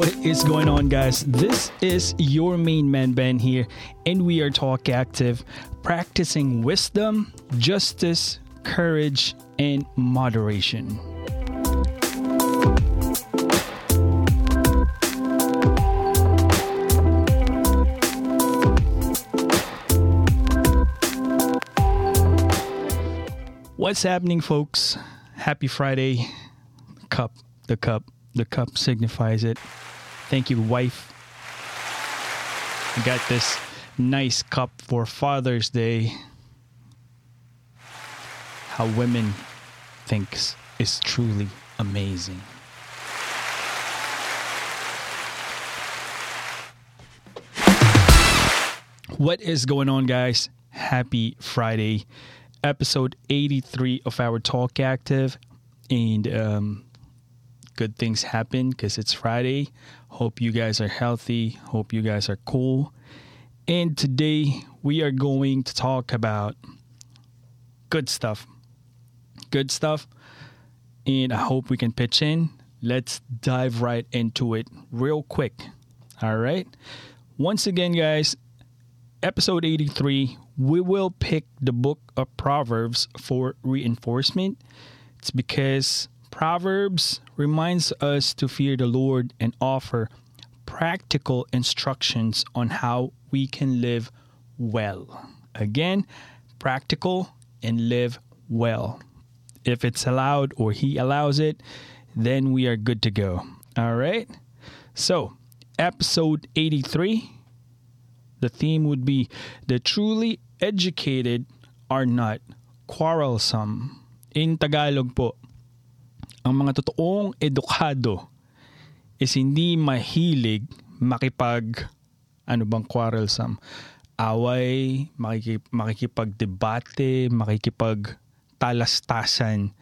What is going on, guys? This is your main man, Ben, here, and we are Talk Active, practicing wisdom, justice, courage, and moderation. What's happening, folks? Happy Friday. Cup, the cup, the cup signifies it. Thank you, wife. I got this nice cup for Father's Day. How women thinks is truly amazing. What is going on, guys? Happy Friday, episode 83 of our Talk Active. And um, good things happen because it's Friday. Hope you guys are healthy. Hope you guys are cool. And today we are going to talk about good stuff. Good stuff. And I hope we can pitch in. Let's dive right into it real quick. All right. Once again, guys, episode 83, we will pick the book of Proverbs for reinforcement. It's because Proverbs reminds us to fear the Lord and offer practical instructions on how we can live well. Again, practical and live well. If it's allowed or he allows it, then we are good to go. All right. So, episode 83 the theme would be the truly educated are not quarrelsome. In Tagalog po, ang mga totoong edukado is hindi mahilig makipag ano bang quarrelsome away, makikip, makikipagdebate, makikipag talastasan,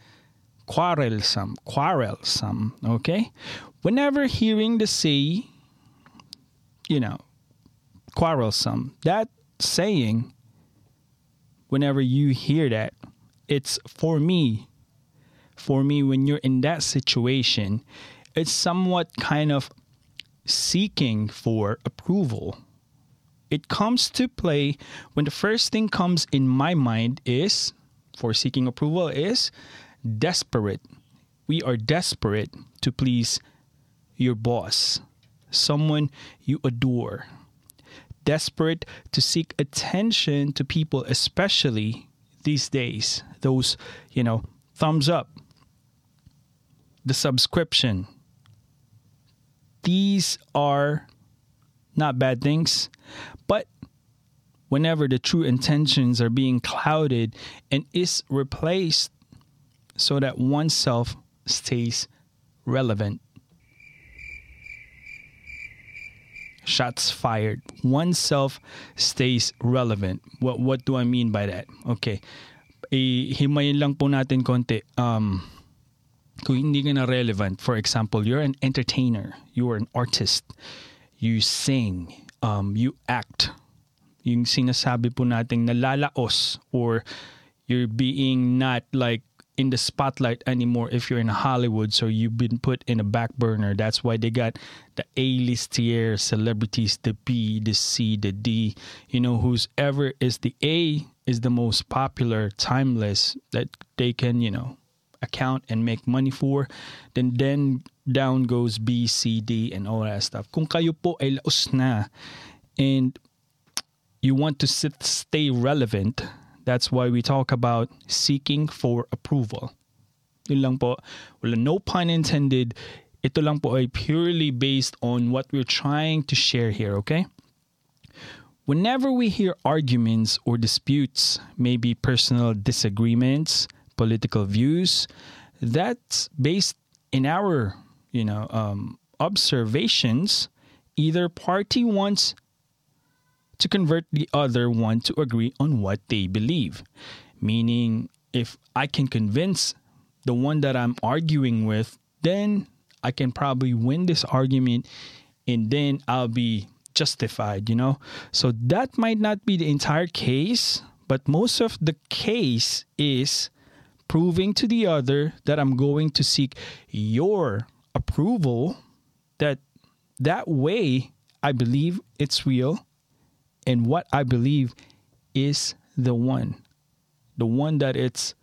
quarrelsome, quarrelsome, okay? Whenever hearing the say, you know, quarrelsome. That saying, whenever you hear that, it's for me. For me, when you're in that situation, it's somewhat kind of seeking for approval. It comes to play when the first thing comes in my mind is for seeking approval is desperate. We are desperate to please your boss, someone you adore, desperate to seek attention to people, especially these days. Those, you know, thumbs up, the subscription. These are not bad things, but whenever the true intentions are being clouded and is replaced so that oneself stays relevant shots fired. Oneself stays relevant. What what do I mean by that? Okay. I-himayin lang po natin konti. Um, kung hindi ka na relevant, for example, you're an entertainer, you're an artist, you sing, um, you act, yung sinasabi po nating nalalaos or you're being not like in the spotlight anymore if you're in Hollywood. So you've been put in a back burner. That's why they got the A-list tier celebrities, the B, the C, the D. You know, who's ever is the A is the most popular, timeless that they can, you know, account and make money for. Then then down goes B, C, D, and all that stuff. Kung kayo po ay laos na and you want to sit, stay relevant, That's why we talk about seeking for approval. Yun lang po. No pun intended. Ito lang po ay purely based on what we're trying to share here, okay? Whenever we hear arguments or disputes, maybe personal disagreements, political views, that's based in our, you know, um, observations. Either party wants to convert the other one to agree on what they believe. Meaning, if I can convince the one that I'm arguing with, then I can probably win this argument and then I'll be justified, you know? So that might not be the entire case, but most of the case is proving to the other that I'm going to seek your approval that that way, I believe it's real. And what I believe is the one, the one that it's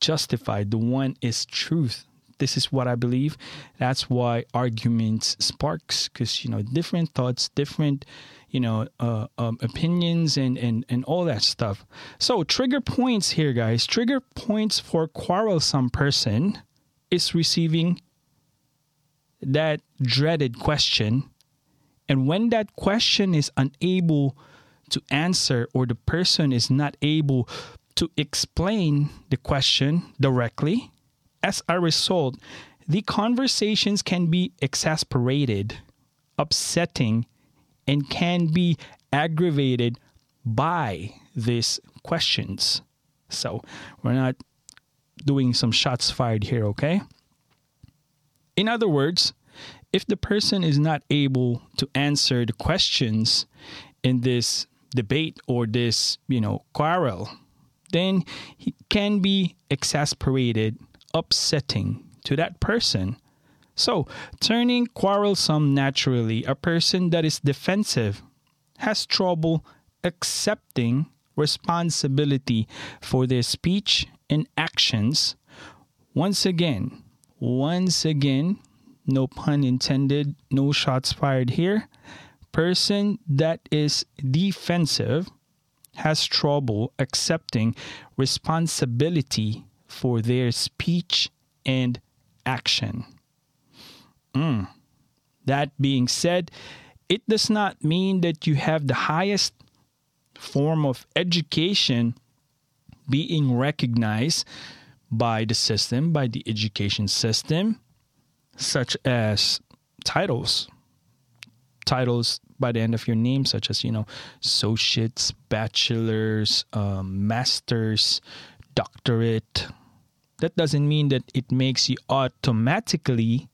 justified, the one is truth. This is what I believe. That's why arguments sparks because you know different thoughts, different you know uh, um, opinions, and and and all that stuff. So trigger points here, guys. Trigger points for quarrelsome person is receiving that dreaded question. And when that question is unable to answer, or the person is not able to explain the question directly, as a result, the conversations can be exasperated, upsetting, and can be aggravated by these questions. So, we're not doing some shots fired here, okay? In other words, if the person is not able to answer the questions in this debate or this, you know, quarrel, then he can be exasperated, upsetting to that person. So, turning quarrelsome naturally, a person that is defensive has trouble accepting responsibility for their speech and actions. Once again, once again, no pun intended, no shots fired here. Person that is defensive has trouble accepting responsibility for their speech and action. Mm. That being said, it does not mean that you have the highest form of education being recognized by the system, by the education system, such as titles. Titles by the end of your name, such as, you know, associates, bachelors, um, masters, doctorate. That doesn't mean that it makes you automatically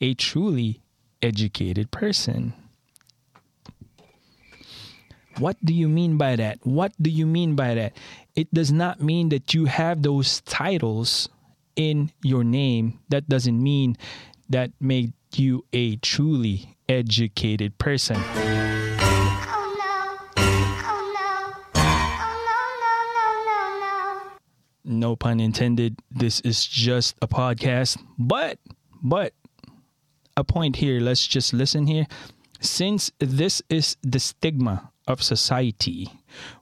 a truly educated person. What do you mean by that? What do you mean by that? It does not mean that you have those titles in your name. That doesn't mean that make you a truly educated person. no pun intended this is just a podcast but but a point here let's just listen here since this is the stigma of society,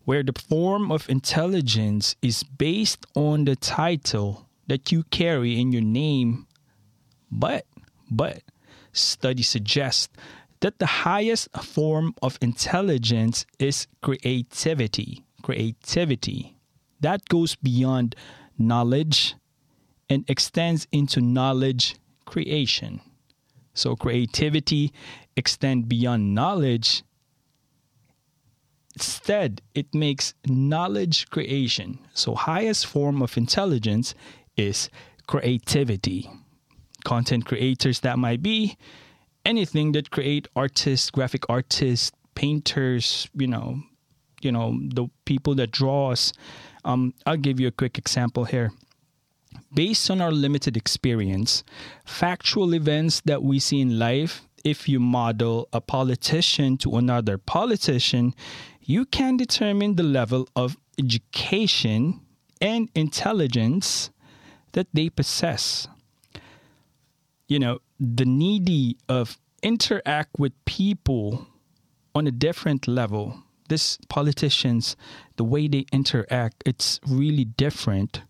where the form of intelligence is based on the title that you carry in your name. But, but, studies suggest that the highest form of intelligence is creativity. Creativity. That goes beyond knowledge and extends into knowledge creation. So creativity extend beyond knowledge Instead, it makes knowledge creation. So, highest form of intelligence is creativity. Content creators that might be anything that create artists, graphic artists, painters, you know, you know, the people that draws. Um, I'll give you a quick example here. Based on our limited experience, factual events that we see in life, if you model a politician to another politician, you can determine the level of education and intelligence that they possess. You know, the needy of interact with people on a different level. This politicians, the way they interact, it's really different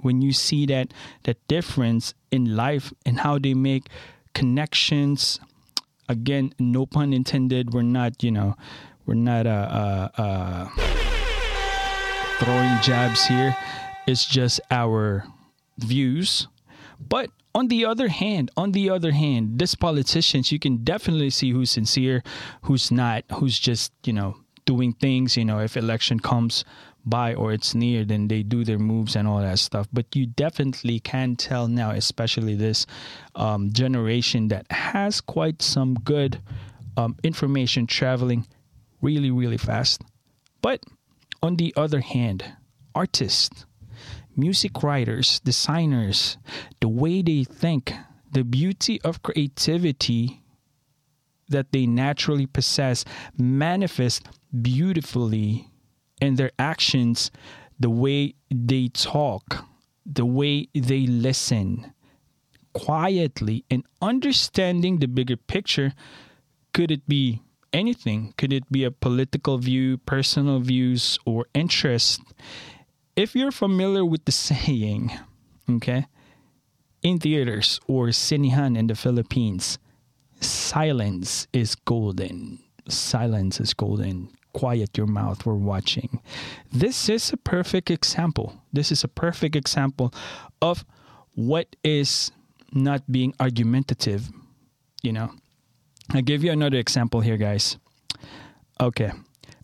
when you see that that difference in life and how they make connections. Again, no pun intended. We're not, you know, we're not uh, uh, uh, throwing jabs here. It's just our views. But on the other hand, on the other hand, this politicians, you can definitely see who's sincere, who's not, who's just, you know, doing things, you know, if election comes by or it's near, then they do their moves and all that stuff. But you definitely can tell now, especially this um, generation that has quite some good um, information traveling really, really fast. But on the other hand, artists, music writers, designers, the way they think, the beauty of creativity that they naturally possess manifest beautifully in their actions, the way they talk, the way they listen quietly and understanding the bigger picture. Could it be anything? Could it be a political view, personal views, or interest? If you're familiar with the saying, okay, in theaters or sinihan in the Philippines, silence is golden. Silence is golden. Quiet your mouth, we're watching. This is a perfect example. This is a perfect example of what is not being argumentative, you know. I'll give you another example here, guys. Okay.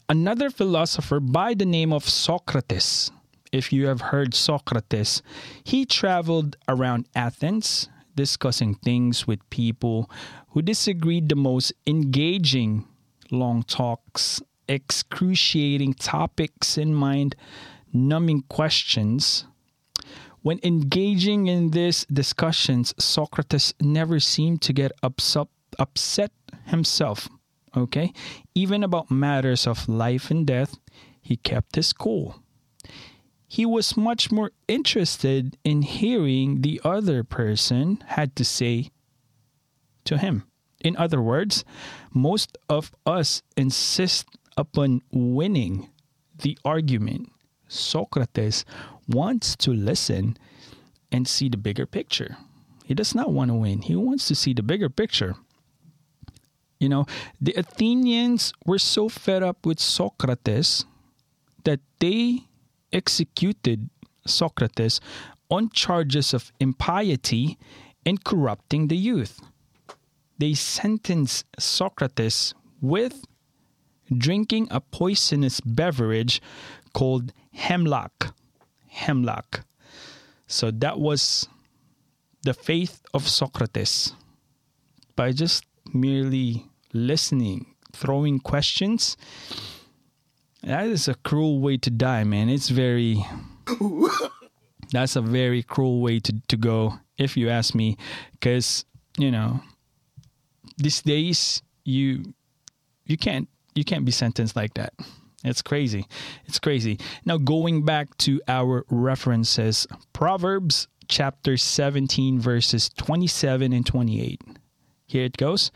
Another philosopher by the name of Socrates. If you have heard Socrates, he traveled around Athens discussing things with people who disagreed the most, engaging long talks, excruciating topics in mind, numbing questions. When engaging in these discussions, Socrates never seemed to get upset himself. Okay? Even about matters of life and death, he kept his cool. He was much more interested in hearing the other person had to say to him. In other words, most of us insist upon winning the argument. Socrates wants to listen and see the bigger picture. He does not want to win, he wants to see the bigger picture. You know, the Athenians were so fed up with Socrates that they executed Socrates on charges of impiety and corrupting the youth. They sentenced Socrates with drinking a poisonous beverage called hemlock. Hemlock. So that was the faith of Socrates. By just merely listening, throwing questions. That is a cruel way to die, man. It's very. that's a very cruel way to, to go, if you ask me. Because, you know, these days, you you can't you can't be sentenced like that. It's crazy. It's crazy. Now going back to our references, Proverbs chapter 17 verses 27 and 28. Here it goes.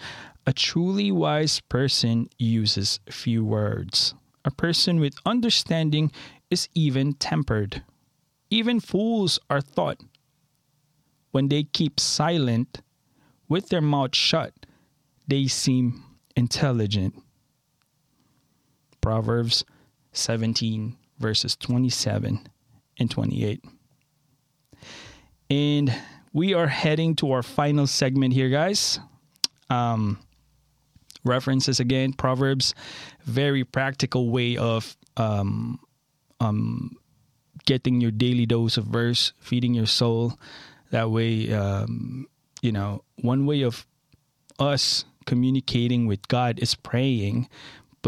A truly wise person uses few words. A person with understanding is even tempered. Even fools are thought. When they keep silent, with their mouth shut, they seem intelligent. Proverbs 17, verses 27 and 28. And we are heading to our final segment here, guys. Um, references again, Proverbs, very practical way of um, um, getting your daily dose of verse, feeding your soul. That way, um, you know, one way of us communicating with God is praying,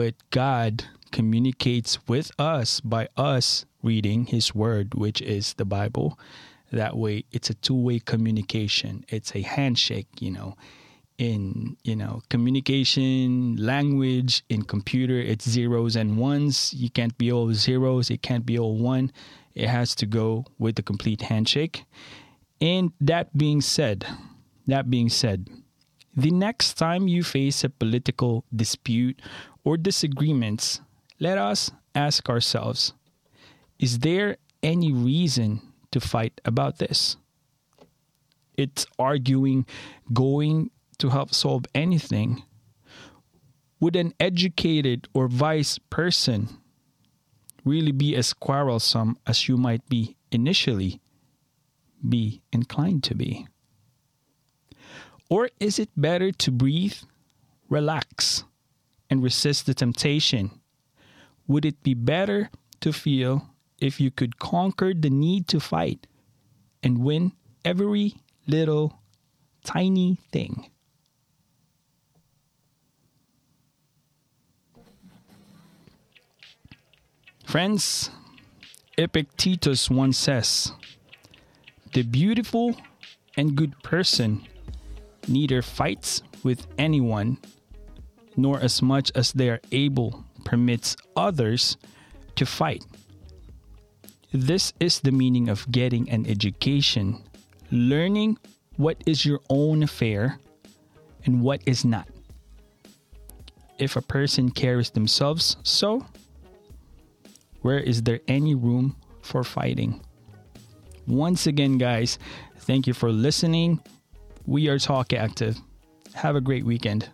but God communicates with us by us reading His Word, which is the Bible. That way, it's a two way communication, it's a handshake, you know in you know communication language in computer it's zeros and ones. You can't be all zeros. It can't be all one. It has to go with the complete handshake. And that being said that being said the next time you face a political dispute or disagreements let us ask ourselves is there any reason to fight about this it's arguing going to help solve anything, would an educated or wise person really be as quarrelsome as you might be initially be inclined to be? Or is it better to breathe, relax, and resist the temptation? Would it be better to feel if you could conquer the need to fight and win every little tiny thing? Friends, Epictetus once says, The beautiful and good person neither fights with anyone nor as much as they are able permits others to fight. This is the meaning of getting an education, learning what is your own affair and what is not. If a person carries themselves so, where is there any room for fighting? Once again, guys, thank you for listening. We are Talk Active. Have a great weekend.